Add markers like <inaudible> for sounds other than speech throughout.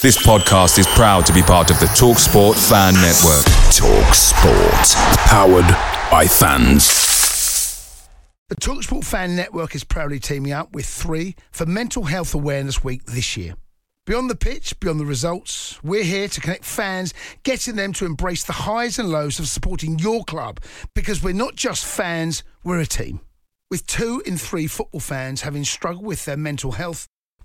This podcast is proud to be part of the TalkSport Fan Network. TalkSport, powered by fans. The TalkSport Fan Network is proudly teaming up with three for Mental Health Awareness Week this year. Beyond the pitch, beyond the results, we're here to connect fans, getting them to embrace the highs and lows of supporting your club because we're not just fans, we're a team. With two in three football fans having struggled with their mental health,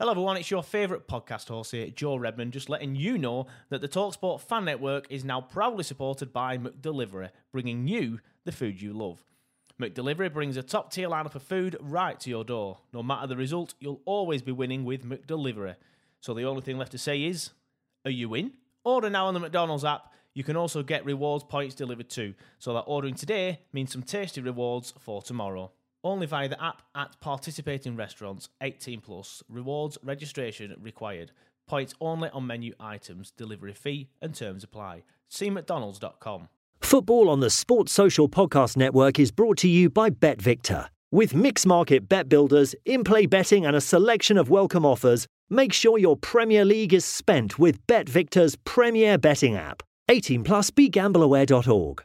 Hello, everyone. It's your favourite podcast host here, Joe Redman, just letting you know that the Talksport Fan Network is now proudly supported by McDelivery, bringing you the food you love. McDelivery brings a top tier lineup of food right to your door. No matter the result, you'll always be winning with McDelivery. So the only thing left to say is, are you in? Order now on the McDonald's app. You can also get rewards points delivered too, so that ordering today means some tasty rewards for tomorrow. Only via the app at participating restaurants 18 plus. Rewards registration required. Points only on menu items. Delivery fee and terms apply. See McDonald's.com. Football on the Sports Social Podcast Network is brought to you by BetVictor. With mixed market bet builders, in play betting, and a selection of welcome offers, make sure your Premier League is spent with BetVictor's premier betting app. 18 plus begambleaware.org.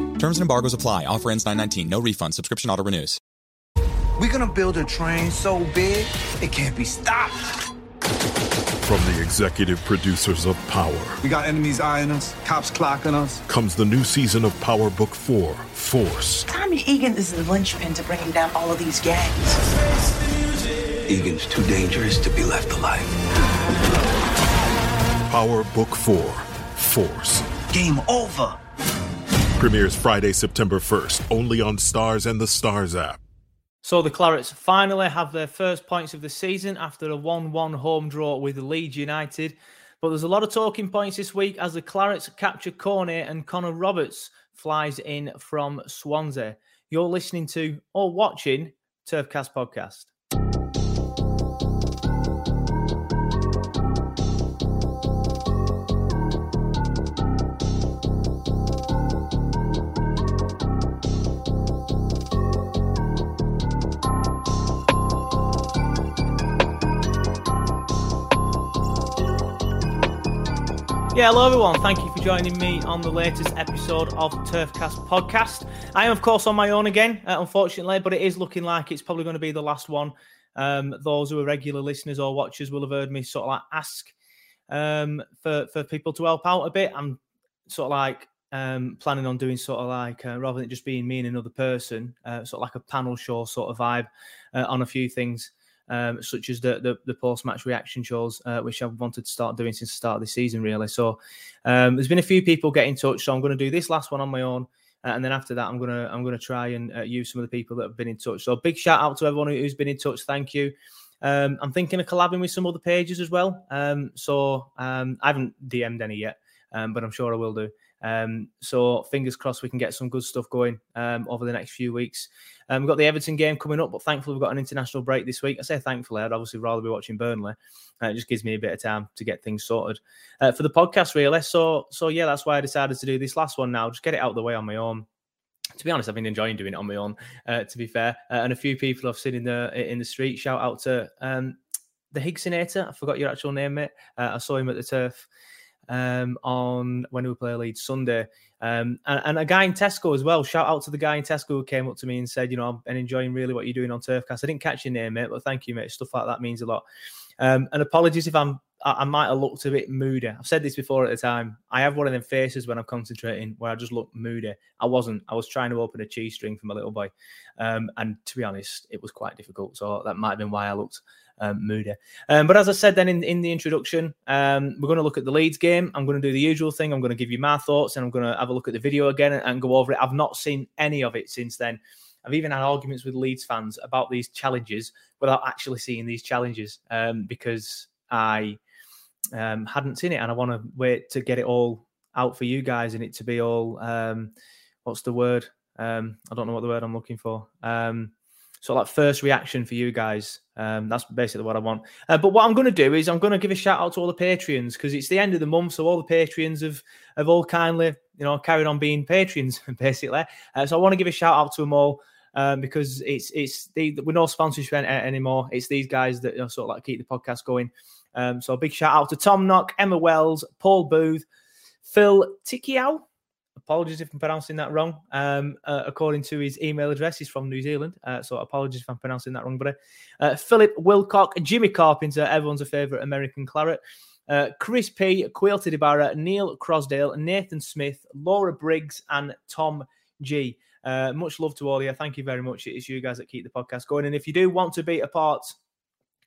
Terms and embargoes apply. Offer ends 919. No refund. Subscription auto renews. We're gonna build a train so big it can't be stopped. From the executive producers of Power. We got enemies eyeing us, cops clocking us. Comes the new season of Power Book 4, Force. Tommy Egan is the linchpin to bringing down all of these gangs. Egan's too dangerous to be left alive. Power Book 4, Force. Game over. Premieres Friday, September 1st, only on Stars and the Stars app. So the Clarets finally have their first points of the season after a 1 1 home draw with Leeds United. But there's a lot of talking points this week as the Clarets capture Cornet and Connor Roberts flies in from Swansea. You're listening to or watching Turfcast Podcast. Yeah, hello everyone. Thank you for joining me on the latest episode of Turfcast podcast. I am, of course, on my own again, uh, unfortunately, but it is looking like it's probably going to be the last one. Um, those who are regular listeners or watchers will have heard me sort of like ask um, for for people to help out a bit. I'm sort of like um, planning on doing sort of like uh, rather than just being me and another person, uh, sort of like a panel show sort of vibe uh, on a few things um, such as the the, the post match reaction shows, uh, which I've wanted to start doing since the start of the season, really. So um, there's been a few people get in touch, so I'm going to do this last one on my own. Uh, and then after that, I'm gonna I'm gonna try and uh, use some of the people that have been in touch. So big shout out to everyone who's been in touch. Thank you. Um, I'm thinking of collabing with some other pages as well. Um, so um, I haven't DM'd any yet, um, but I'm sure I will do. Um, so fingers crossed we can get some good stuff going um, over the next few weeks. Um, we've got the Everton game coming up, but thankfully we've got an international break this week. I say thankfully, I'd obviously rather be watching Burnley. Uh, it just gives me a bit of time to get things sorted uh, for the podcast, really. So, so yeah, that's why I decided to do this last one now. Just get it out of the way on my own to be honest, I've been enjoying doing it on my own. Uh, to be fair, uh, and a few people I've seen in the in the street. Shout out to um, the Higsinator. I forgot your actual name, mate. Uh, I saw him at the turf um, on when we play Leeds Sunday. Um, and, and, a guy in Tesco as well. Shout out to the guy in Tesco who came up to me and said, you know, I'm enjoying really what you're doing on Turfcast. I didn't catch your name, mate, but thank you, mate. Stuff like that means a lot. Um, and apologies if I'm I, I might have looked a bit moody. I've said this before at the time. I have one of them faces when I'm concentrating where I just look moody. I wasn't. I was trying to open a cheese string for my little boy, um, and to be honest, it was quite difficult. So that might have been why I looked um. Um, but as I said then in, in the introduction, um, we're going to look at the Leeds game. I'm going to do the usual thing. I'm going to give you my thoughts and I'm going to have a look at the video again and, and, go over it. I've not seen any of it since then. I've even had arguments with Leeds fans about these challenges without actually seeing these challenges um, because I um, hadn't seen it and I want to wait to get it all out for you guys and it to be all um, what's the word? I don't know what the word I'm looking for. So, like, first reaction for you guys. Um, that's basically what I want. Uh, but what I'm going to do is I'm going to give a shout out to all the patrons because it's the end of the month. So, all the patrons have, have all kindly, you know, carried on being patrons <laughs> basically. Uh, so, I want to give a shout out to them all. Um, because it's it's the, we're no sponsorship anymore. It's these guys that you know, sort of like keep the podcast going. Um, so a big shout out to Tom Knock, Emma Wells, Paul Booth, Phil Tikiao, Apologies if I'm pronouncing that wrong. Um, uh, according to his email address, he's from New Zealand. Uh, so apologies if I'm pronouncing that wrong, buddy. Uh, Philip Wilcock, Jimmy Carpenter, everyone's a favourite American claret. Uh, Chris P, Quilted Ibarra, Neil Crosdale, Nathan Smith, Laura Briggs, and Tom G. Uh, much love to all of you. Thank you very much. It's you guys that keep the podcast going. And if you do want to be a part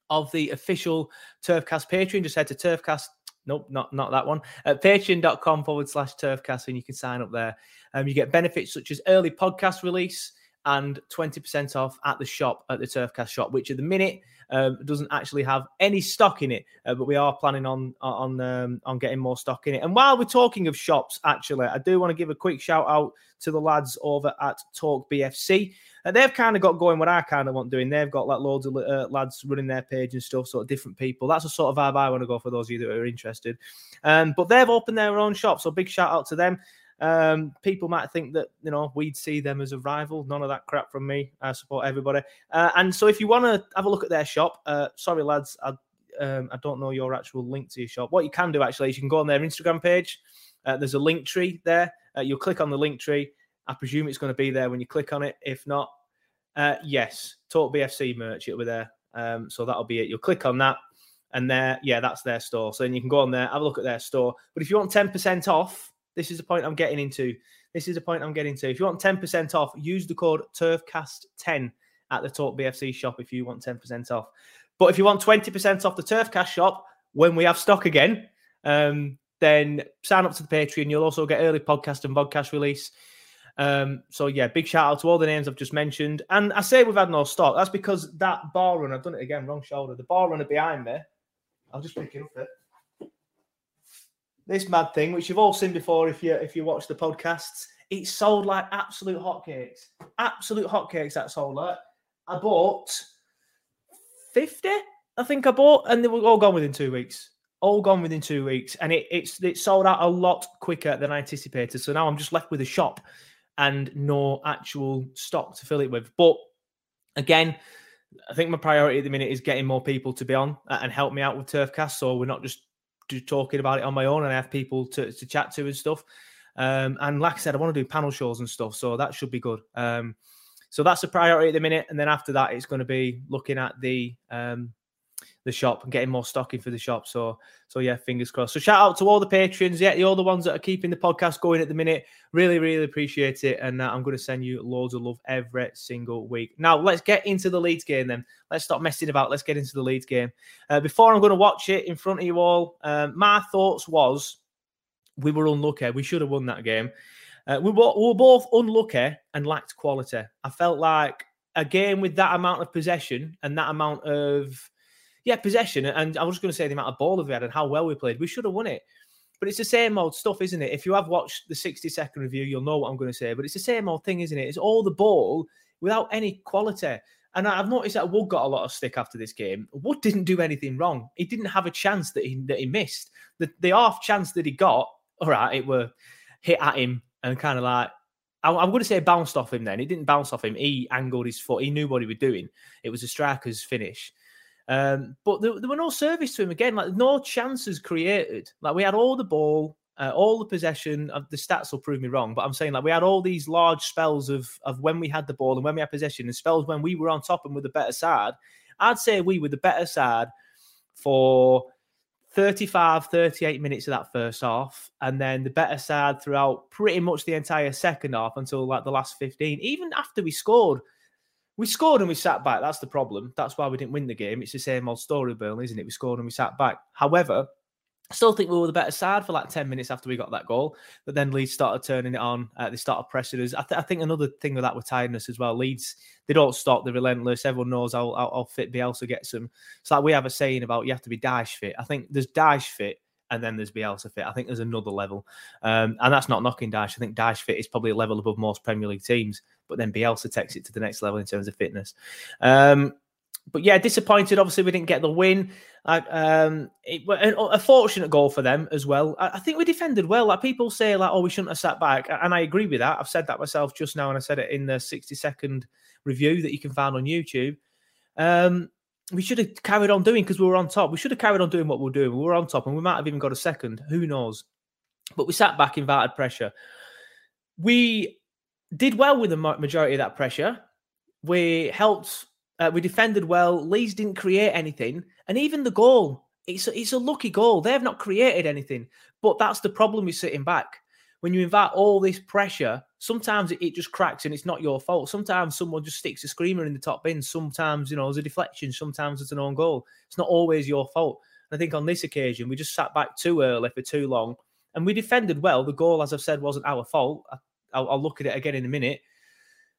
of the official Turfcast Patreon, just head to Turfcast Nope, not not that one. At patreon.com forward slash turfcast, and you can sign up there. Um, you get benefits such as early podcast release and 20% off at the shop, at the Turfcast shop, which at the minute um, doesn't actually have any stock in it, uh, but we are planning on on um, on getting more stock in it. And while we're talking of shops, actually, I do want to give a quick shout out to the lads over at Talk BFC. They've kind of got going what I kind of want doing. They've got like loads of uh, lads running their page and stuff, sort of different people. That's the sort of vibe I want to go for those of you that are interested. Um, but they've opened their own shop, so big shout out to them. Um, people might think that you know we'd see them as a rival. None of that crap from me. I support everybody. Uh, and so if you want to have a look at their shop, uh, sorry lads, I, um, I don't know your actual link to your shop. What you can do actually is you can go on their Instagram page. Uh, there's a link tree there. Uh, you'll click on the link tree. I presume it's going to be there when you click on it. If not, uh, yes, Talk BFC merch. It'll be there. Um, so that'll be it. You'll click on that, and there, yeah, that's their store. So then you can go on there, have a look at their store. But if you want ten percent off this is the point I'm getting into. This is the point I'm getting to. If you want 10% off, use the code TurfCast10 at the Talk BFC shop if you want 10% off. But if you want 20% off the Turfcast shop when we have stock again, um, then sign up to the Patreon. You'll also get early podcast and podcast release. Um, so yeah, big shout out to all the names I've just mentioned. And I say we've had no stock. That's because that bar runner, I've done it again, wrong shoulder. The bar runner behind me, I'll just pick it up this mad thing, which you've all seen before if you if you watch the podcasts. It sold like absolute hotcakes, absolute hotcakes. That sold like I bought fifty, I think I bought, and they were all gone within two weeks. All gone within two weeks, and it it's it sold out a lot quicker than I anticipated. So now I'm just left with a shop and no actual stock to fill it with. But again, I think my priority at the minute is getting more people to be on and help me out with Turfcast. So we're not just talking about it on my own and I have people to, to chat to and stuff. Um, and like I said, I want to do panel shows and stuff, so that should be good. Um, so that's a priority at the minute, and then after that, it's going to be looking at the um, the shop and getting more stocking for the shop. So, so yeah, fingers crossed. So shout out to all the patrons, yeah, all the ones that are keeping the podcast going at the minute. Really, really appreciate it, and uh, I'm going to send you loads of love every single week. Now, let's get into the Leeds game. Then let's stop messing about. Let's get into the Leeds game. Uh, before I'm going to watch it in front of you all, um, my thoughts was we were unlucky. We should have won that game. Uh, we, were, we were both unlucky and lacked quality. I felt like a game with that amount of possession and that amount of yeah, possession. And I was going to say the amount of ball we had and how well we played. We should have won it. But it's the same old stuff, isn't it? If you have watched the 60 second review, you'll know what I'm going to say. But it's the same old thing, isn't it? It's all the ball without any quality. And I've noticed that Wood got a lot of stick after this game. Wood didn't do anything wrong. He didn't have a chance that he that he missed. The the half chance that he got, all right, it were hit at him and kind of like I'm going to say bounced off him. Then it didn't bounce off him. He angled his foot. He knew what he was doing. It was a striker's finish. Um, but there, there, were no service to him again. Like no chances created. Like we had all the ball, uh, all the possession. Of the stats will prove me wrong, but I'm saying like we had all these large spells of of when we had the ball and when we had possession, and spells when we were on top and with the better side. I'd say we were the better side for 35, 38 minutes of that first half, and then the better side throughout pretty much the entire second half until like the last 15. Even after we scored, we scored and we sat back. That's the problem. That's why we didn't win the game. It's the same old story, Burnley, isn't it? We scored and we sat back. However, I still think we were the better side for like 10 minutes after we got that goal. But then Leeds started turning it on. Uh, they started pressing us. I, th- I, think another thing with that with tiredness as well. Leeds, they don't stop. They're relentless. Everyone knows how, how, how fit Bielsa gets them. It's like we have a saying about you have to be Dyche fit. I think there's Dyche fit and then there's Bielsa fit. I think there's another level. Um, and that's not knocking Dash. I think Dash fit is probably a level above most Premier League teams. But then Bielsa takes it to the next level in terms of fitness. Um, but yeah, disappointed. Obviously, we didn't get the win. um, it, a fortunate goal for them as well. I, I, think we defended well. Like people say, like, oh, we shouldn't have sat back, and I agree with that. I've said that myself just now, and I said it in the sixty-second review that you can find on YouTube. Um, we should have carried on doing because we were on top. We should have carried on doing what we are doing. We were on top, and we might have even got a second. Who knows? But we sat back, invited pressure. We did well with the majority of that pressure. We helped uh, we defended well. Leeds didn't create anything, and even the goal, it's a, it's a lucky goal. They have not created anything, but that's the problem with sitting back. When you invite all this pressure, sometimes it, it just cracks and it's not your fault. Sometimes someone just sticks a screamer in the top bin. Sometimes you know there's a deflection. Sometimes it's an own goal. It's not always your fault. I think on this occasion we just sat back too early for too long, and we defended well. The goal, as I've said, wasn't our fault. I, I'll, I'll look at it again in a minute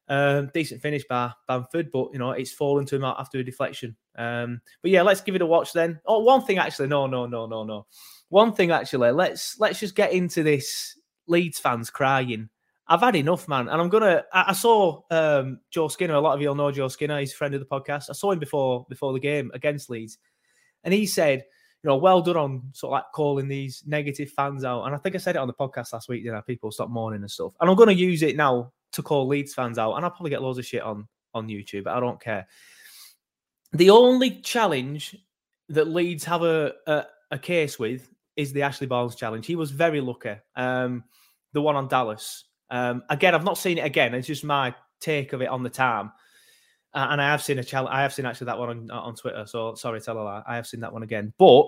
um, decent finish by Bamford, but you know it's fallen to him after a deflection. Um, but yeah, let's give it a watch then. Oh, one thing actually, no, no, no, no, no. One thing actually, let's let's just get into this Leeds fans crying. I've had enough, man, and I'm gonna. I, I saw um, Joe Skinner. A lot of you all know Joe Skinner. He's a friend of the podcast. I saw him before before the game against Leeds, and he said, you know, well done on sort of like calling these negative fans out. And I think I said it on the podcast last week. You know, people stop mourning and stuff. And I'm to use it now to call Leeds fans out, and I'll probably get loads of shit on on YouTube, I don't care. The only challenge that Leeds have a, a, a case with is the Ashley Barnes challenge. He was very lucky. Um, the one on Dallas. Um, again, I've not seen it again. It's just my take of it on the time. Uh, and I have seen a challenge. I have seen actually that one on, on Twitter. So sorry, tell a lie. I have seen that one again. But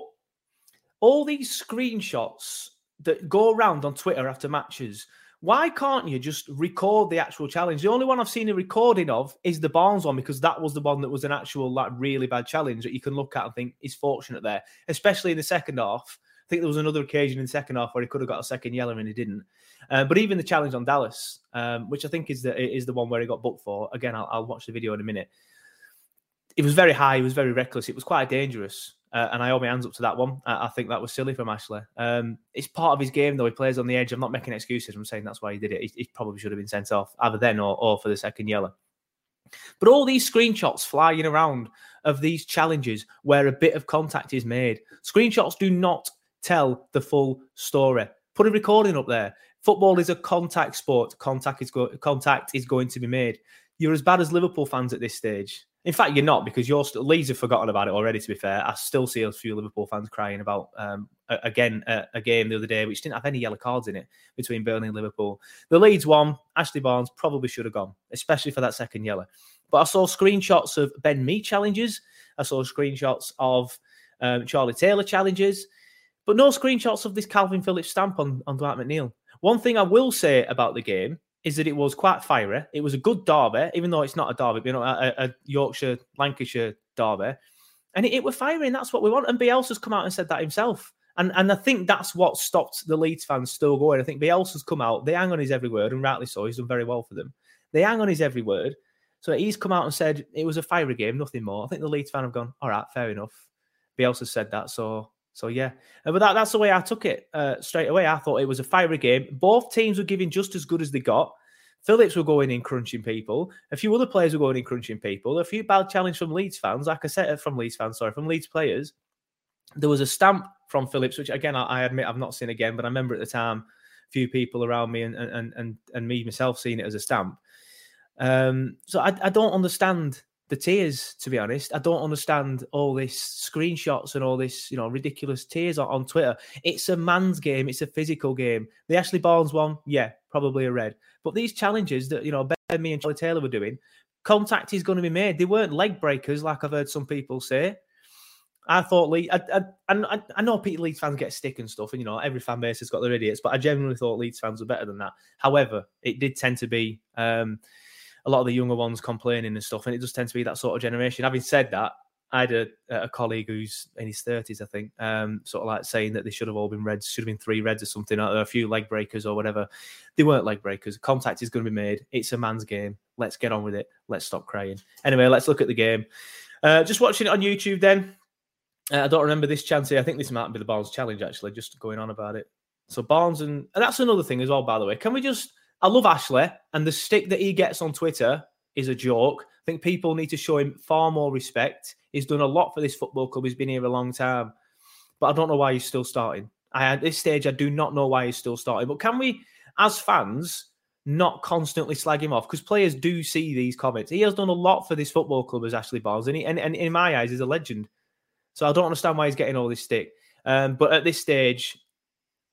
all these screenshots that go around on Twitter after matches why can't you just record the actual challenge? The only one I've seen a recording of is the Barnes one because that was the one that was an actual like really bad challenge that you can look at and think is fortunate there, especially in the second half. I think there was another occasion in second half where he could have got a second yellow and he didn't. Uh, but even the challenge on Dallas, um, which I think is the is the one where he got booked for. Again, I'll, I'll watch the video in a minute. It was very high. It was very reckless. It was quite dangerous. Uh, and I hold my hands up to that one. I, I think that was silly from Ashley. Um, it's part of his game, though. He plays on the edge. I'm not making excuses. I'm saying that's why he did it. He, he probably should have been sent off either then or, or for the second yellow. But all these screenshots flying around of these challenges where a bit of contact is made, screenshots do not tell the full story. Put a recording up there. Football is a contact sport. Contact is go- contact is going to be made. You're as bad as Liverpool fans at this stage. In fact, you're not because you're still, Leeds have forgotten about it already. To be fair, I still see a few Liverpool fans crying about um, again a, a, game the other day which didn't have any yellow cards in it between Burnley and Liverpool. The Leeds one, Ashley Barnes probably should have gone, especially for that second yellow. But I saw screenshots of Ben Mee challenges. I saw screenshots of um, Charlie Taylor challenges, but no screenshots of this Kalvin Phillips stamp on, on Dwight McNeil. One thing I will say about the game is that it was quite fiery. It was a good derby, even though it's not a derby, you know, a, a Yorkshire, Lancashire derby. And it, it was fiery, and that's what we want. And Bielsa's come out and said that himself. And and I think that's what stopped the Leeds fans still going. I think Bielsa's come out, they hang on his every word, and rightly so. He's done very well for them. They hang on his every word. So he's come out and said it was a fiery game, nothing more. I think the Leeds fan have gone, all right, fair enough. Bielsa has said that, so so yeah, uh, but that, that's the way I took it uh, straight away. I thought it was a fiery game. Both teams were giving just as good as they got. Phillips were going in crunching people. A few other players were going in crunching people. A few bad challenge from Leeds fans, like I said, uh, from Leeds fans, sorry, from Leeds players. There was a stamp from Phillips, which again I, I admit I've not seen again, but I remember at the time a few people around me and and and and me myself seeing it as a stamp. Um, so I, I don't understand the tears, to be honest. I don't understand all this screenshots and all this, you know, ridiculous tears on, on, Twitter. It's a man's game. It's a physical game. The Ashley Barnes one, yeah, probably a red. But these challenges that, you know, Ben Mee and Charlie Taylor were doing, contact is going to be made. They weren't leg breakers, like I've heard some people say. I thought Leeds. I, I, I, I know Peter Leeds fans get stick and stuff, and you know every fan base has got their idiots, but I genuinely thought Leeds fans were better than that. However, it did tend to be um, a lot of the younger ones complaining and stuff, and it does tend to be that sort of generation. Having said that, I had a, a colleague who's in his thirties, I think, um, sort of like saying that they should have all been reds, should have been three reds or something, or a few leg breakers or whatever. They weren't leg breakers. Contact is going to be made. It's a man's game. Let's get on with it. Let's stop crying. Anyway, let's look at the game. Uh, just watching it on YouTube then. Uh, I don't remember this chance here. I think this might be the Barnes challenge, actually, just going on about it. So Barnes and, and that's another thing as well, by the way. Can we just I love Ashley and the stick that he gets on Twitter is a joke. I think people need to show him far more respect. He's done a lot for this football club. He's been here a long time. But I don't know why he's still starting. I at this stage I do not know why he's still starting. But can we, as fans, not constantly slag him off because players do see these comments. He has done a lot for this football club as Ashley Barnes, and, he, and, and in my eyes, he's a legend. So I don't understand why he's getting all this stick. Um, but at this stage,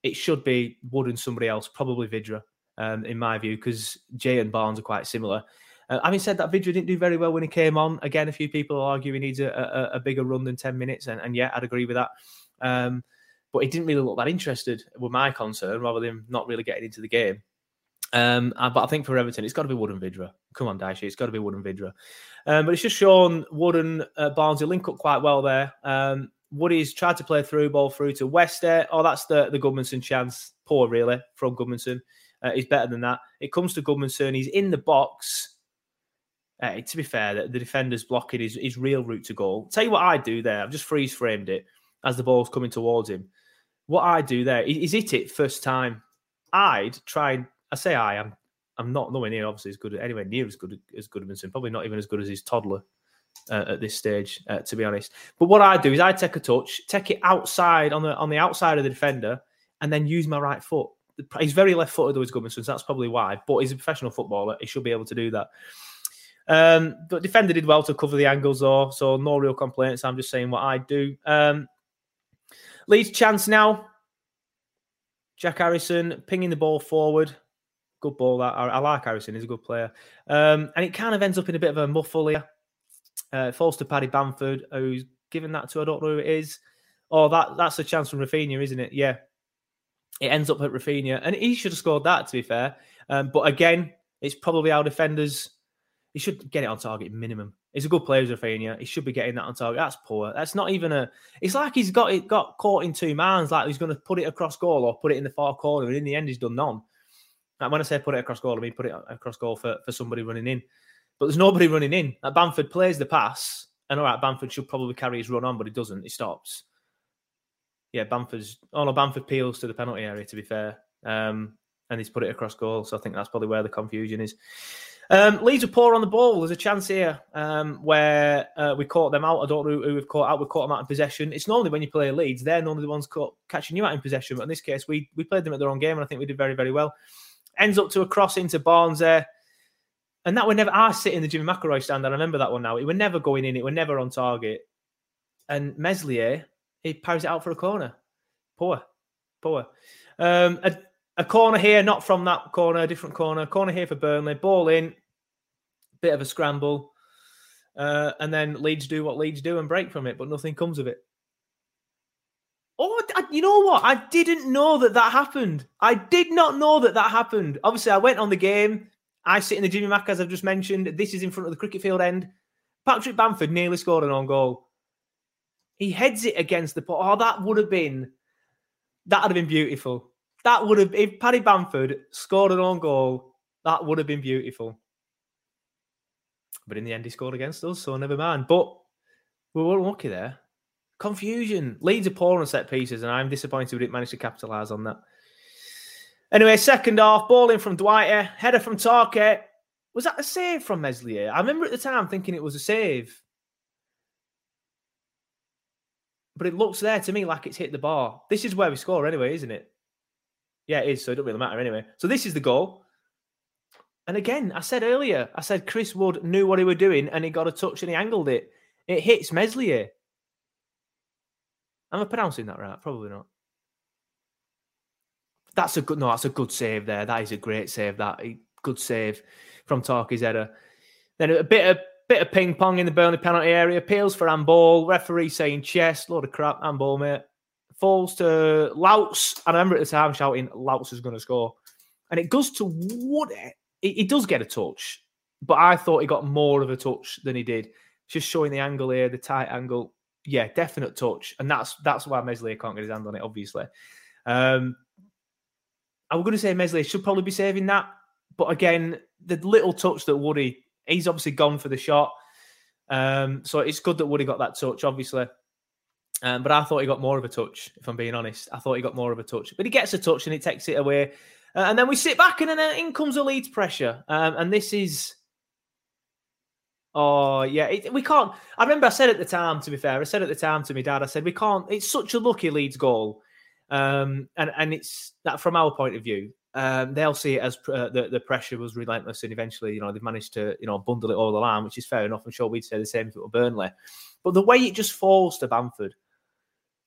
it should be Wood and somebody else, probably Vydra, um, in my view, because Jay and Barnes are quite similar. Uh, having said that, Vydra didn't do very well when he came on. Again, a few people argue he needs a, a, a bigger run than 10 minutes, and, and yeah, I'd agree with that. Um, but he didn't really look that interested, with my concern, rather than not really getting into the game. Um, uh, but I think for Everton, it's got to be Wood and Vydra. Come on, Daishi, it's got to be Wood and Vydra. Um, but it's just shown Wood and uh, Barnes link up quite well there. Um, Woody's tried to play through ball through to Wester. Oh, that's the the Gudmundsson chance. Poor, really, from Gudmundsson. Uh, he's better than that. It comes to Gudmundsson. He's in the box. Uh, to be fair, the, the defender's blocking his, his real route to goal. Tell you what I do there. I've just freeze framed it as the ball's coming towards him. What I do there is hit it first time. I'd try and I say I am. I'm not nowhere near obviously as good anywhere near as good as Gudmundsson. Probably not even as good as his toddler uh, at this stage, uh, to be honest. But what I do is I take a touch, take it outside on the on the outside of the defender, and then use my right foot. He's very left-footed, though, is Gudmundsson, so that's probably why. But he's a professional footballer; he should be able to do that. Um, but defender did well to cover the angles, though, so no real complaints. I'm just saying what I do. Um, Leeds chance now. Jack Harrison pinging the ball forward. Good ball. That I, I like Harrison. He's a good player. Um, and it kind of ends up in a bit of a muffle here. Uh, falls to Paddy Bamford, who's given that to I don't know who it is. Oh, that that's a chance from Raphinha, isn't it? Yeah. It ends up at Raphinha, and he should have scored that. To be fair, um, but again, it's probably our defenders. He should get it on target minimum. He's a good player, Raphinha. He should be getting that on target. That's poor. That's not even a. It's like he's got it got caught in two minds. Like he's going to put it across goal or put it in the far corner, and in the end, he's done none. And when I say put it across goal, I mean put it across goal for, for somebody running in. But there's nobody running in. Like Bamford plays the pass, and all right, Bamford should probably carry his run on, but he doesn't. He stops. Yeah, Bamford's. Oh no, Bamford peels to the penalty area. To be fair, um, and he's put it across goal. So I think that's probably where the confusion is. Um, Leeds are poor on the ball. There's a chance here um, where uh, we caught them out. I don't know who we've caught out. We caught them out in possession. It's normally when you play Leeds, they're normally the ones caught, catching you out in possession. But in this case, we we played them at their own game, and I think we did very very well. Ends up to a cross into Barnes there. And that would never, I sit in the Jimmy McIlroy stand. I remember that one now. It were never going in, it were never on target. And Meslier, he powers it out for a corner. Poor, poor. Um, a, a corner here, not from that corner, a different corner. Corner here for Burnley. Ball in, bit of a scramble. Uh, and then Leeds do what Leeds do and break from it, but nothing comes of it. Oh, I, you know what? I didn't know that that happened. I did not know that that happened. Obviously, I went on the game. I sit in the Jimmy Mack, as I've just mentioned. This is in front of the cricket field end. Patrick Bamford nearly scored an own goal. He heads it against the pot. Oh, that would have been that would have been beautiful. That would have if Paddy Bamford scored an own goal, that would have been beautiful. But in the end, he scored against us, so never mind. But we were lucky there. Confusion. Leeds are poor on set pieces, and I'm disappointed we didn't manage to capitalise on that. Anyway, second half, ball in from Dwight, header from Tarkett. Was that a save from Meslier? I remember at the time thinking it was a save. But it looks there to me like it's hit the bar. This is where we score anyway, isn't it? Yeah, it is. So it doesn't really matter anyway. So this is the goal. And again, I said earlier, I said Chris Wood knew what he was doing and he got a touch and he angled it. It hits Meslier. Am I pronouncing that right? Probably not. That's a good no. That's a good save there. That is a great save. That good save from Tarky's header. Then a bit of Bit of ping pong in the Burnley penalty area. Appeals for handball. Referee saying chest. Load of crap. Handball, mate. Falls to Louts. I remember at the time shouting, Louts is going to score. And it goes to Wood. He, does get a touch, but I thought he got more of a touch than he did. Just showing the angle here, the tight angle. Yeah, definite touch. And that's that's why Meslier can't get his hand on it, obviously. Um, I was going to say Meslier should probably be saving that. But again, the little touch that Woody he's obviously gone for the shot. Um, so it's good that Woody got that touch, obviously. Um, but I thought he got more of a touch, if I'm being honest. I thought he got more of a touch. But he gets a touch and he takes it away. Uh, and then we sit back and then in comes the Leeds pressure. Um, and this is. Oh, yeah. It, we can't. I remember I said at the time, to be fair, I said at the time to my dad, I said, we can't. It's such a lucky Leeds goal. Um, and, and it's that from our point of view, um, they'll see it as uh, the, the pressure was relentless, and eventually, you know, they've managed to, you know, bundle it all line, which is fair enough. I'm sure we'd say the same if it were Burnley. But the way it just falls to Bamford,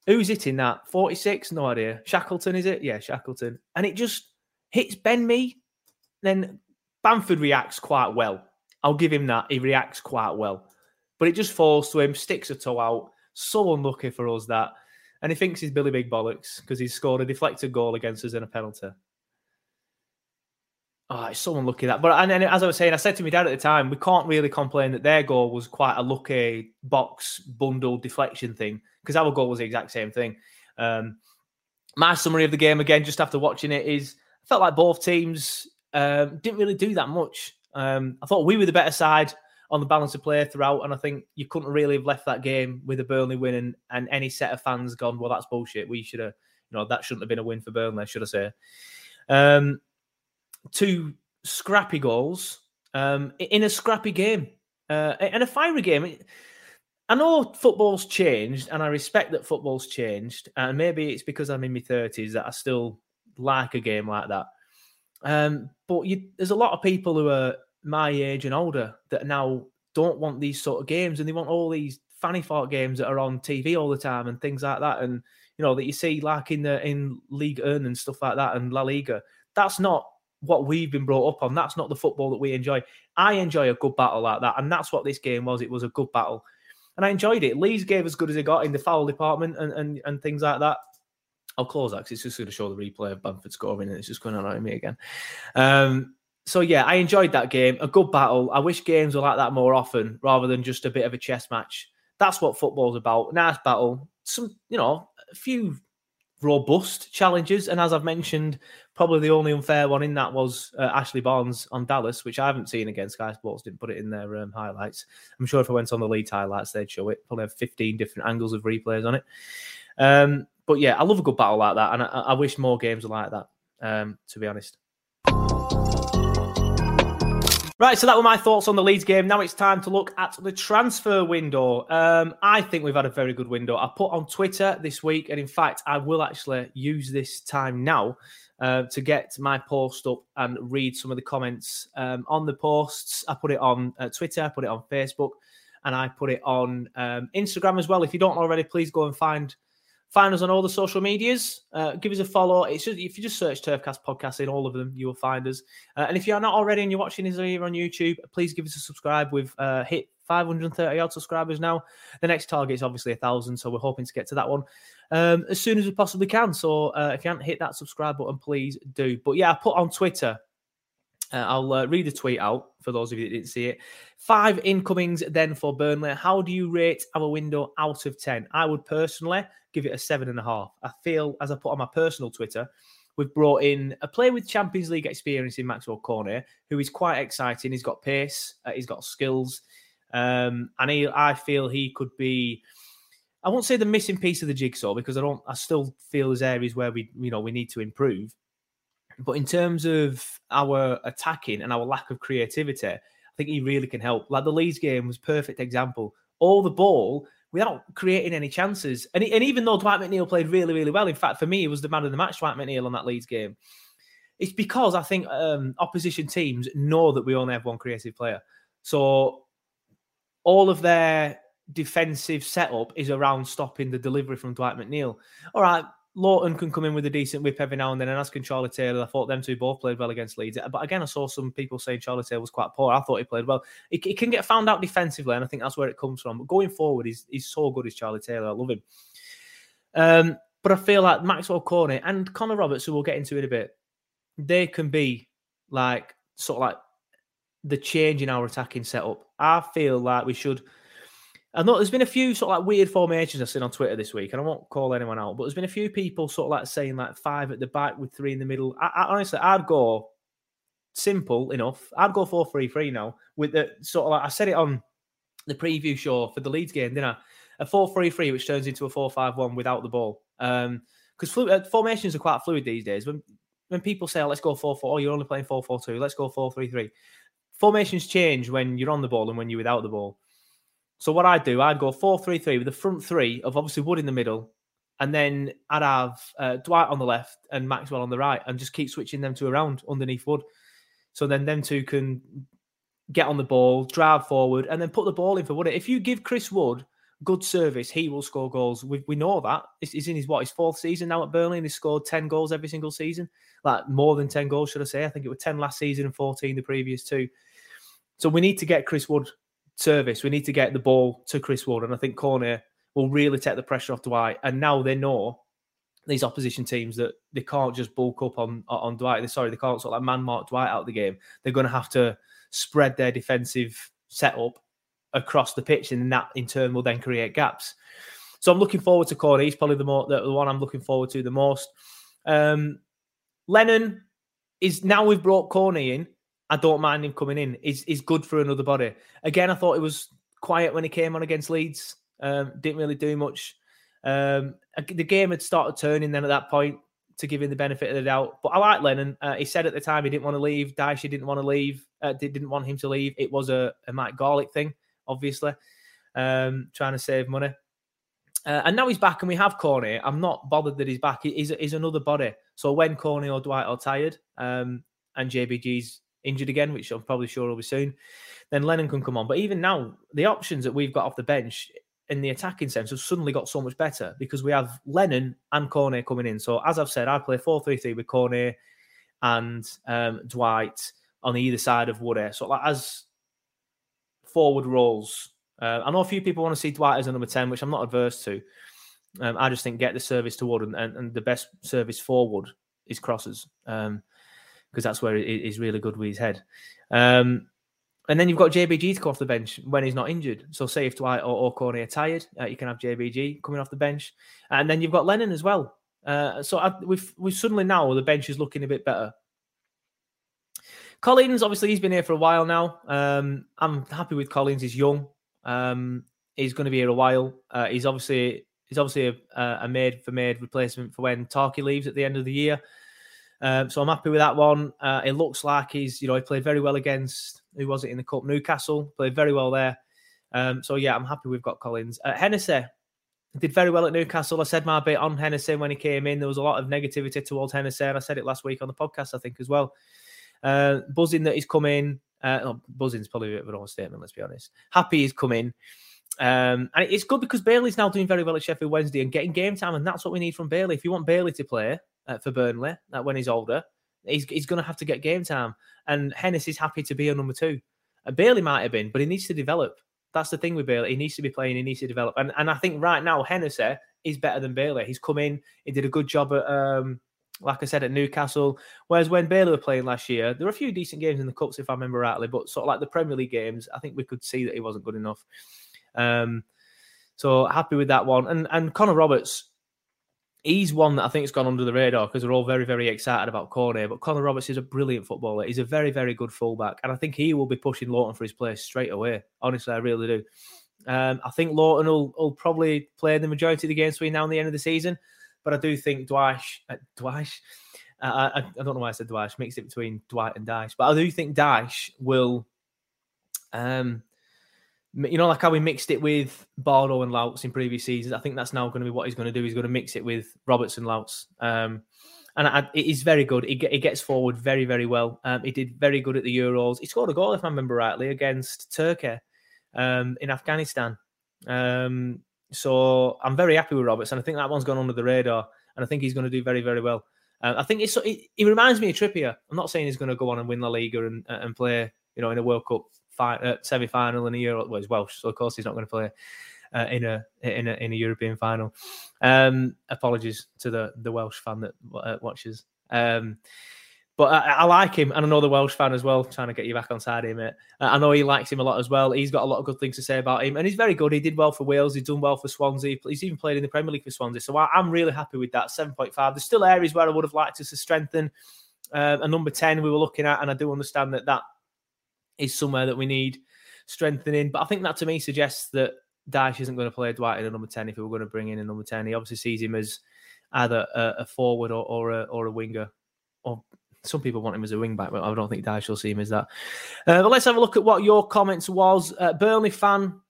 who's it in that? 46? No idea. Shackleton, is it? Yeah, Shackleton. And it just hits Ben Mee. Then Bamford reacts quite well. I'll give him that. He reacts quite well. But it just falls to him, sticks a toe out. So unlucky for us that. And he thinks he's Billy Big Bollocks because he's scored a deflected goal against us in a penalty. Oh, it's so unlucky that. But and then, as I was saying, I said to my dad at the time, we can't really complain that their goal was quite a lucky box bundle deflection thing because our goal was the exact same thing. Um, my summary of the game again, just after watching it, is I felt like both teams um, didn't really do that much. Um, I thought we were the better side on the balance of play throughout, and I think you couldn't really have left that game with a Burnley win and, and any set of fans gone, well, that's bullshit. We should have, you know, that shouldn't have been a win for Burnley, should I say? Um, two scrappy goals um, in a scrappy game uh, and a fiery game. I know football's changed, and I respect that football's changed. And maybe it's because I'm in my thirties that I still like a game like that. Um, but you, there's a lot of people who are my age and older that now don't want these sort of games, and they want all these fanny fart games that are on TV all the time and things like that. And you know that you see like in the in League One and stuff like that and La Liga. That's not what we've been brought up on. That's not the football that we enjoy. I enjoy a good battle like that, and that's what this game was. It was a good battle, and I enjoyed it. Leeds gave as good as they got in the foul department and and, and things like that. I'll close that because it's just going to show the replay of Bamford scoring, and it's just going to annoy me again. Um, so yeah, I enjoyed that game. A good battle. I wish games were like that more often, rather than just a bit of a chess match. That's what football's about. Nice battle. Some, you know, a few robust challenges. And as I've mentioned, probably the only unfair one in that was uh, Ashley Barnes on Dallas, which I haven't seen against Sky Sports, didn't put it in their um, highlights. I'm sure if I went on the lead highlights, they'd show it. Probably have 15 different angles of replays on it. Um, but yeah, I love a good battle like that. And I, I wish more games were like that, um, to be honest. Right, so that were my thoughts on the Leeds game. Now it's time to look at the transfer window. Um, I think we've had a very good window. I put on Twitter this week, and in fact, I will actually use this time now uh, to get my post up and read some of the comments um, on the posts. I put it on uh, Twitter, I put it on Facebook, and I put it on um, Instagram as well. If you don't already, please go and find Find us on all the social medias. Uh, give us a follow. It's just, if you just search Turfcast Podcast in all of them, you will find us. Uh, and if you're not already and you're watching this here on YouTube, please give us a subscribe. We've uh, hit 530 odd subscribers now. The next target is obviously a thousand, so we're hoping to get to that one um, as soon as we possibly can. So uh, if you haven't hit that subscribe button, please do. But yeah, I put on Twitter uh, I'll uh, read the tweet out for those of you that didn't see it. Five incomings then for Burnley. How do you rate our window out of 10? I would personally give it a seven and a half. I feel, as I put on my personal Twitter, we've brought in a player with Champions League experience in Maxwell Cornet, who is quite exciting. He's got pace, uh, he's got skills, um, and he, I feel he could be. I won't say the missing piece of the jigsaw because I don't. I still feel there's areas where we, you know, we need to improve. But in terms of our attacking and our lack of creativity, I think he really can help. Like the Leeds game was perfect example. All the ball without creating any chances. And, and even though Dwight McNeil played really, really well, in fact, for me, he was the man of the match, Dwight McNeil, on that Leeds game. It's because I think um, opposition teams know that we only have one creative player. So all of their defensive setup is around stopping the delivery from Dwight McNeil. All right, Lowton can come in with a decent whip every now and then, and as can Charlie Taylor. I thought them two both played well against Leeds. But again, I saw some people saying Charlie Taylor was quite poor. I thought he played well. He, he can get found out defensively, and I think that's where it comes from. But going forward, he's, he's so good as Charlie Taylor. I love him. Um, but I feel like Maxwell Cornet and Connor Roberts, who we'll get into in a bit, they can be like sort of like the change in our attacking setup. I feel like we should – I know there's been a few sort of like weird formations I've seen on Twitter this week, and I won't call anyone out, but there's been a few people sort of like saying like five at the back with three in the middle. I, I honestly, I'd go simple enough. I'd go four three three now with the sort of like I said it on the preview show for the Leeds game, didn't I? A four three three, which turns into a four five one without the ball. Um, because flu- uh, formations are quite fluid these days. When when people say, oh, "Let's go four four," oh, you're only playing four four two. Let's go four three three. Formations change when you're on the ball and when you're without the ball. So what I'd do, I'd go four three three with the front three of obviously Wood in the middle, and then I'd have uh, Dwight on the left and Maxwell on the right, and just keep switching them two around underneath Wood. So then them two can get on the ball, drive forward, and then put the ball in for Wood. If you give Chris Wood good service, he will score goals. We, we know that. He's in his what his fourth season now at Burnley, and he's scored ten goals every single season, like more than ten goals, should I say? I think it was ten last season and fourteen the previous two. So we need to get Chris Wood service. We need to get the ball to Chris Wood, and I think Cornet will really take the pressure off Dwight. And now they know these opposition teams that they can't just bulk up on on Dwight. They're sorry, they can't sort of like man mark Dwight out of the game. They're going to have to spread their defensive setup across the pitch, and that in turn will then create gaps. So I'm looking forward to Cornet. He's probably the more the, one I'm looking forward to the most. Um, Lennon is now we've brought Cornet in. I don't mind him coming in. He's, he's good for another body. Again, I thought it was quiet when he came on against Leeds. Um, didn't really do much. Um, the game had started turning then at that point to give him the benefit of the doubt. But I like Lennon. Uh, he said at the time he didn't want to leave. Dyche didn't want to leave. Uh, didn't want him to leave. It was a, a Mike Garlick thing, obviously, um, trying to save money. Uh, and now he's back and we have Cornet. I'm not bothered that he's back. He's, he's another body. So when Cornet or Dwight are tired um, and JBG's injured again, which I'm probably sure will be soon, then Lennon can come on. But even now, the options that we've got off the bench in the attacking sense have suddenly got so much better because we have Lennon and Cornet coming in. So as I've said, I play 4-3-3 with Cornet and um, Dwight on either side of Wood. So like as forward roles, uh, I know a few people want to see Dwight as a number 10, which I'm not adverse to. Um, I just think get the service to Wood and, and, and the best service forward is crosses. Um, because that's where he's really good with his head. Um, and then you've got JBG to come off the bench when he's not injured. So say if Dwight or, or Cornet are tired, uh, you can have JBG coming off the bench, and then you've got Lennon as well. Uh, so I, we've we suddenly now the bench is looking a bit better. Collins, obviously, he's been here for a while now. Um, I'm happy with Collins. He's young. Um, he's going to be here a while. Uh, he's obviously he's obviously a, a made for made replacement for when Tarky leaves at the end of the year. Um, so I'm happy with that one. Uh, it looks like he's, you know, he played very well against who was it in the cup? Newcastle played very well there. Um, so yeah, I'm happy we've got Collins. Uh, Hennessey did very well at Newcastle. I said my bit on Hennessey when he came in. There was a lot of negativity towards Hennessey, and I said it last week on the podcast, I think as well. Uh, buzzing that he's coming. in. Uh, oh, buzzing's probably a bit of an overstatement. Let's be honest. Happy he's coming. Um, and it's good because Bailey's now doing very well at Sheffield Wednesday and getting game time, and that's what we need from Bailey. If you want Bailey to play, uh, for Burnley that when he's older. He's, he's going to have to get game time. And Hennessey is happy to be a number two. And Bailey might have been, but he needs to develop. That's the thing with Bailey. He needs to be playing. He needs to develop. And and I think right now Hennessey is better than Bailey. He's come in. He did a good job at, um, like I said, at Newcastle. Whereas when Bailey were playing last year, there were a few decent games in the cups, if I remember rightly. But sort of like the Premier League games, I think we could see that he wasn't good enough. Um, so happy with that one. And and Connor Roberts, he's one that I think has gone under the radar because we're all very, very excited about Cornet. But Connor Roberts is a brilliant footballer. He's a very, very good fullback. And I think he will be pushing Lowton for his place straight away. Honestly, I really do. Um, I think Lowton will, will probably play the majority of the games between now and the end of the season. But I do think Dwight, uh, uh, I, I, don't know why I said Dwight, mixed it between Dwight and Dash. But I do think Dash will um, you know, like how we mixed it with Bardo and Louts in previous seasons. I think that's now going to be what he's going to do. He's going to mix it with Robertson and Louts. Um, and I, it is very good. He, he, gets forward very, very well. Um, he did very good at the Euros. He scored a goal, if I remember rightly, against Turkey um, in Afghanistan. Um, so I'm very happy with Robertson. I think that one's gone under the radar. and I think he's going to do very, very well. Uh, I think it's it, he reminds me of Trippier. I'm not saying he's going to go on and win La Liga and and play, you know, in a World Cup fi- uh, semi final in a year. Well, he's Welsh, so of course he's not going to play uh, in a in a in a European final. Um, apologies to the the Welsh fan that uh, watches. Um, but I, I, like him, and I know the Welsh fan as well. Trying to get you back on side him. Uh, I know he likes him a lot as well. He's got a lot of good things to say about him, and he's very good. He did well for Wales. He's done well for Swansea. He's even played in the Premier League for Swansea. So I, am really happy with that. Seven point five. There's still areas where I would have liked us to strengthen. Uh, a number ten we were looking at, and I do understand that that is somewhere that we need strengthening. But I think that to me suggests that Dyche isn't going to play Dwight in a number ten if we were going to bring in a number ten. He obviously sees him as either a, a forward or, or a or a winger or some people want him as a wing back, but I don't think Dyche will see him as that. Uh, but let's have a look at what your comments was. Uh, Burnley fan,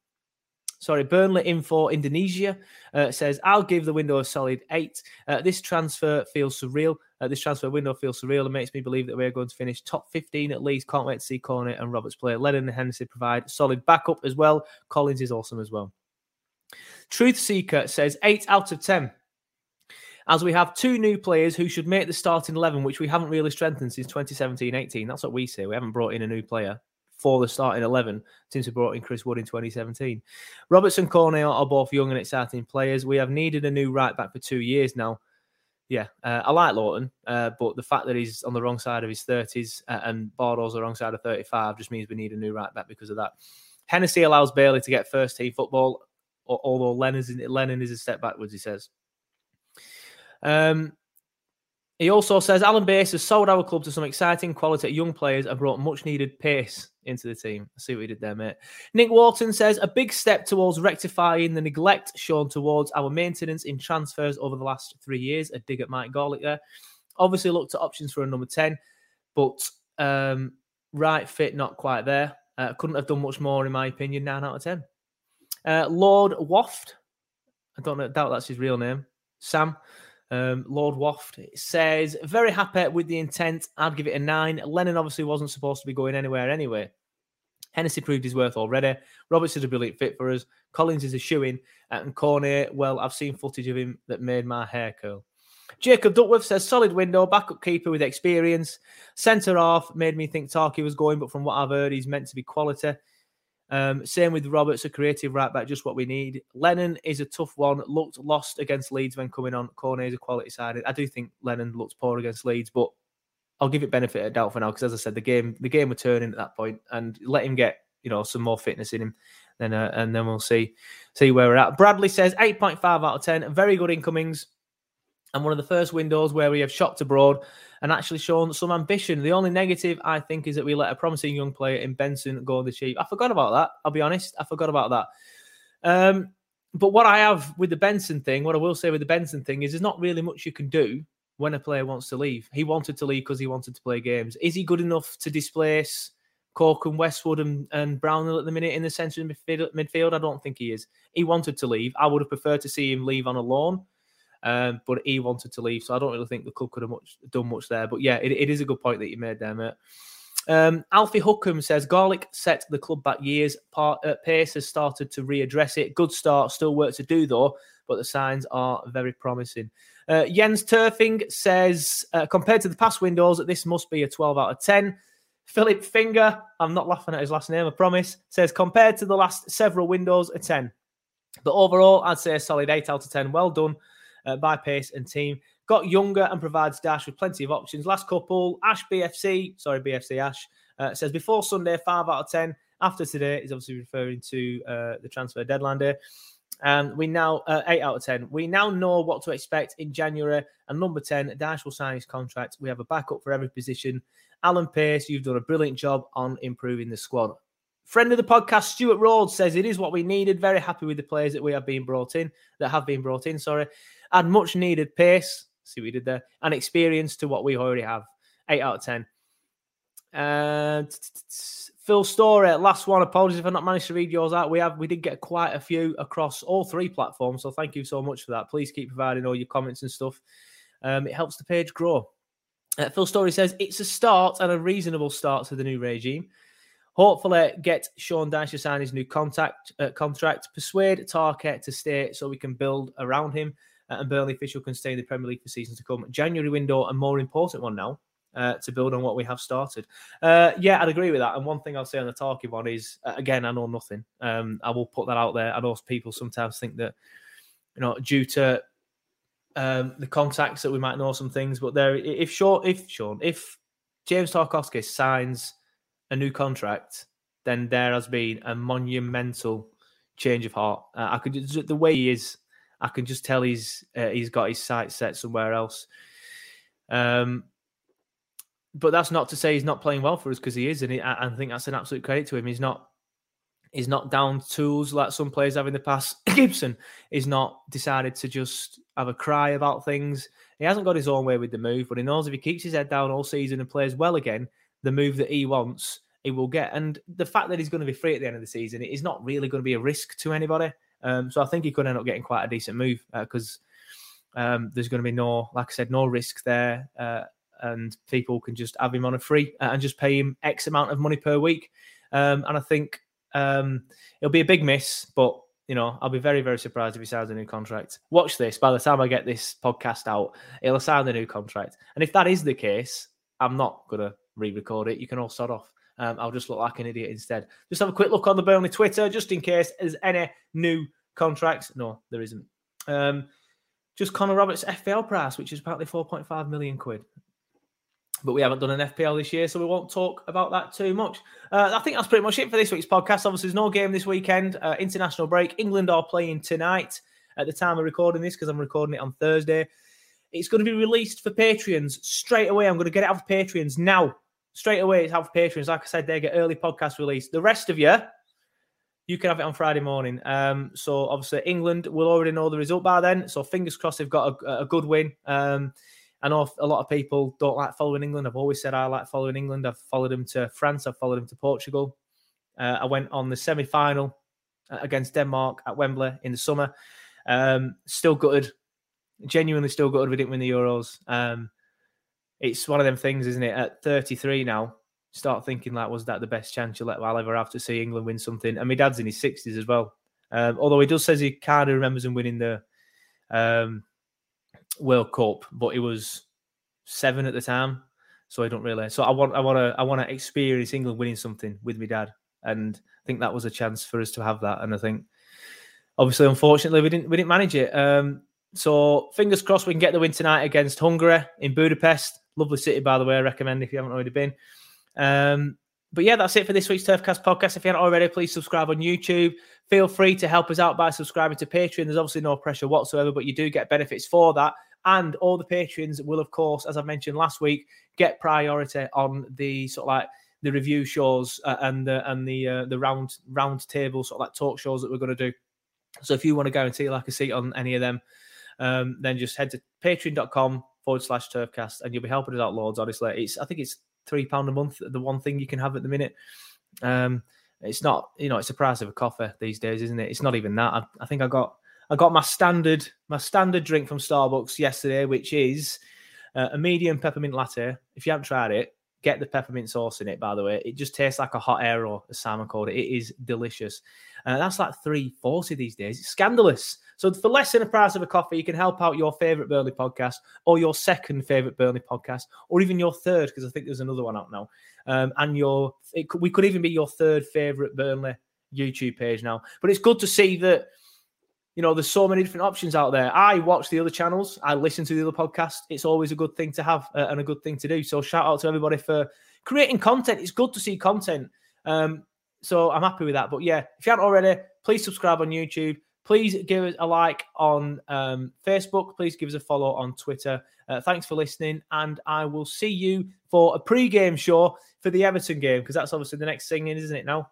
sorry, Burnley info Indonesia uh, says, I'll give the window a solid eight. Uh, this transfer feels surreal. Uh, this transfer window feels surreal and makes me believe that we're going to finish top 15 at least. Can't wait to see Cornet and Roberts play. Lennon and Hennessey provide solid backup as well. Collins is awesome as well. Truth Seeker says, eight out of 10 as we have two new players who should make the starting 11, which we haven't really strengthened since 2017 18. That's what we say. We haven't brought in a new player for the starting 11 since we brought in Chris Wood in 2017. Robertson Cornet are both young and exciting players. We have needed a new right back for two years now. Yeah, uh, I like Lowton, uh, but the fact that he's on the wrong side of his 30s uh, and Bardsley's the wrong side of 35 just means we need a new right back because of that. Hennessey allows Bailey to get first team football, although Lennon is, Lennon is a step backwards, he says. Um, he also says Alan Pace has sold our club to some exciting quality young players and brought much needed pace into the team. See what he did there, mate. Nick Wharton says a big step towards rectifying the neglect shown towards our maintenance in transfers over the last three years. A dig at Mike Garlick there. Obviously, looked at options for a number 10, but um, right fit, not quite there. Uh, couldn't have done much more, in my opinion. 9 out of 10. Uh, Lord Waft, I don't know, doubt that's his real name. Sam um, Lord Waft says, very happy with the intent. I'd give it a nine. Lennon obviously wasn't supposed to be going anywhere anyway. Hennessey proved his worth already. Roberts is a brilliant fit for us. Collins is a shoe in. And Cornet, well, I've seen footage of him that made my hair curl. Jacob Duckworth says, solid window, backup keeper with experience. Centre half made me think Tarky was going, but from what I've heard, he's meant to be quality. Um, same with Roberts, a creative right back, just what we need. Lennon is a tough one. Looked lost against Leeds when coming on. Cornet is a quality side. I do think Lennon looked poor against Leeds, but I'll give it benefit of doubt for now because, as I said, the game the game were turning at that point, and let him get you know some more fitness in him, then uh, and then we'll see see where we're at. Bradley says eight point five out of ten. Very good incomings and one of the first windows where we have shocked abroad and actually shown some ambition. The only negative, I think, is that we let a promising young player in Benson go the cheap. I forgot about that. I'll be honest. I forgot about that. Um, but what I have with the Benson thing, what I will say with the Benson thing is there's not really much you can do when a player wants to leave. He wanted to leave because he wanted to play games. Is he good enough to displace Cork and Westwood and, and Brownhill at the minute in the centre midfield? I don't think he is. He wanted to leave. I would have preferred to see him leave on a loan. Um, but he wanted to leave, so I don't really think the club could have much done much there. But yeah, it, it is a good point that you made there, mate. Um, Alfie Hookham says Garlick set the club back years. Part, uh, Pace has started to readdress it. Good start, still work to do though, but the signs are very promising. Uh, Jens Turfing says uh, compared to the past windows, this must be a 12 out of 10. Philip Finger, I'm not laughing at his last name, I promise, says compared to the last several windows, a 10. But overall, I'd say a solid 8 out of 10. Well done uh, by Pace and team. Got younger and provides Dyche with plenty of options. Last couple, Ash BFC, sorry, BFC Ash, uh, says before Sunday, 5 out of 10. After today, is obviously referring to uh, the transfer deadline day. And we now, uh, 8 out of 10. We now know what to expect in January. And number 10, Dyche will sign his contract. We have a backup for every position. Alan Pace, you've done a brilliant job on improving the squad. Friend of the podcast, Stuart Rhodes says it is what we needed. Very happy with the players that we have been brought in, that have been brought in. Sorry, add much needed pace. See what we did there, and experience to what we already have. Eight out of ten. And Phil Story, last one. Apologies if I not managed to read yours out. We have we did get quite a few across all three platforms, so thank you so much for that. Please keep providing all your comments and stuff. Um, it helps the page grow. Uh, Phil Story says it's a start and a reasonable start to the new regime. Hopefully, get Sean Dyche to sign his new contact, uh, contract, persuade Tarket to stay so we can build around him. And Burnley official can stay in the Premier League for seasons to come. January window, a more important one now. Uh, to build on what we have started. Uh, yeah, I'd agree with that. And one thing I'll say on the talking one is, uh, again, I know nothing. Um, I will put that out there. I know people sometimes think that, you know, due to um, the contacts that we might know some things, but there, if Sean, if Sean, if James Tarkowski signs a new contract, then there has been a monumental change of heart. Uh, I could the way he is, I can just tell he's uh, he's got his sights set somewhere else. Um, but that's not to say he's not playing well for us because he is, and he, I, I think that's an absolute credit to him. He's not he's not down tools like some players have in the past. <coughs> Gibson is not decided to just have a cry about things. He hasn't got his own way with the move, but he knows if he keeps his head down all season and plays well again, the move that he wants, he will get. And the fact that he's going to be free at the end of the season is not really going to be a risk to anybody. Um, so I think he could end up getting quite a decent move because uh, um, there's going to be no, like I said, no risk there. Uh, and people can just have him on a free uh, and just pay him X amount of money per week. Um, and I think um, it'll be a big miss, but you know, I'll be very, very surprised if he signs a new contract. Watch this. By the time I get this podcast out, he'll sign the new contract. And if that is the case, I'm not gonna re-record it. You can all sort off. Um, I'll just look like an idiot instead. Just have a quick look on the Burnley Twitter, just in case there's any new contracts. No, there isn't. Um, just Connor Roberts' FPL price, which is apparently 4.5 million quid but we haven't done an FPL this year, so we won't talk about that too much. Uh, I think that's pretty much it for this week's podcast. Obviously, there's no game this weekend. Uh, international break. England are playing tonight at the time of recording this because I'm recording it on Thursday. It's going to be released for Patreons straight away. I'm going to get it out for Patreons now. Straight away, it's out for Patreons. Like I said, they get early podcast release. The rest of you, you can have it on Friday morning. Um, so obviously, England will already know the result by then. So fingers crossed they've got a, a good win. Um, I know a lot of people don't like following England. I've always said I like following England. I've followed them to France. I've followed them to Portugal. Uh, I went on the semi final uh, against Denmark at Wembley in the summer. Um, still gutted, genuinely still gutted we didn't win the Euros. Um, it's one of them things, isn't it? At 33 now, start thinking like, was that the best chance you'll I'll ever have to see England win something? And my dad's in his 60s as well. Um, although he does says he kind of remembers him winning the um, World Cup, but he was seven at the time, so I don't really. So I want, I want to, I want to experience England winning something with my dad, and I think that was a chance for us to have that. And I think, obviously, unfortunately, we didn't, we didn't manage it. Um, so fingers crossed we can get the win tonight against Hungary in Budapest. Lovely city, by the way. I recommend if you haven't already been. Um, but yeah, that's it for this week's Turfcast podcast. If you haven't already, please subscribe on YouTube. Feel free to help us out by subscribing to Patreon. There's obviously no pressure whatsoever, but you do get benefits for that. And all the patrons will, of course, as I mentioned last week, get priority on the sort of like the review shows uh, and the and the uh, the round round table sort of like talk shows that we're going to do. So if you want to guarantee like a seat on any of them, um, then just head to patreon.com forward slash turfcast and you'll be helping us out loads. Honestly, it's I think it's three pound a month. The one thing you can have at the minute. Um, it's not, you know, it's the price of a coffee these days, isn't it? It's not even that. I, I think I got I got my standard my standard drink from Starbucks yesterday, which is uh, a medium peppermint latte. If you haven't tried it, get the peppermint sauce in it. By the way, it just tastes like a hot aero, as Simon called it. It is delicious. Uh, that's like three forty these days. It's scandalous. So for less than the price of a coffee, you can help out your favorite Burnley podcast, or your second favorite Burnley podcast, or even your third, because I think there's another one out now. Um, and your could, we could even be your third favorite Burnley YouTube page now. But it's good to see that you know, there's so many different options out there. I watch the other channels, I listen to the other podcasts. It's always a good thing to have uh, and a good thing to do. So shout out to everybody for creating content. It's good to see content. Um, so I'm happy with that. But yeah, if you haven't already, please subscribe on YouTube. Please give us a like on um, Facebook. Please give us a follow on Twitter. Uh, thanks for listening, and I will see you for a pre-game show for the Everton game because that's obviously the next thing, in, isn't it? Now.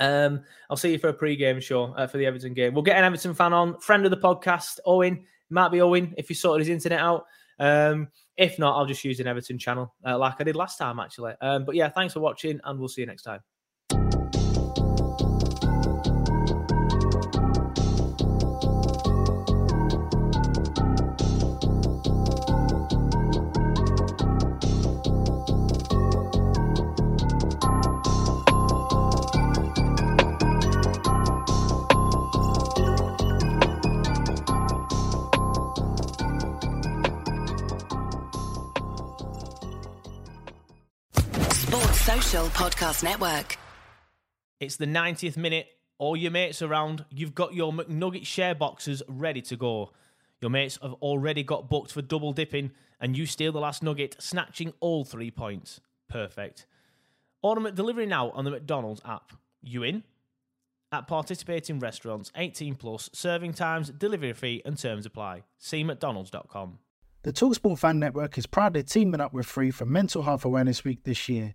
Um, I'll see you for a pre-game show uh, for the Everton game. We'll get an Everton fan on, friend of the podcast, Owen. Might be Owen if he sorted his internet out. Um, if not, I'll just use an Everton channel uh, like I did last time, actually. Um, but yeah, thanks for watching, and we'll see you next time. Social Podcast Network. It's the 90th minute. All your mates around. You've got your McNugget share boxes ready to go. Your mates have already got booked for double dipping, and you steal the last nugget, snatching all three points. Perfect. Order delivery now on the McDonald's app. You in? At participating restaurants, 18 plus, serving times, delivery fee, and terms apply. See McDonald's.com. The Talksport Fan Network is proudly teaming up with Free for Mental Health Awareness Week this year.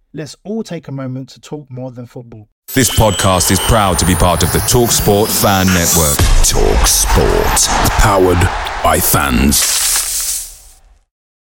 Let's all take a moment to talk more than football. This podcast is proud to be part of the TalkSport Fan Network. TalkSport. Powered by fans.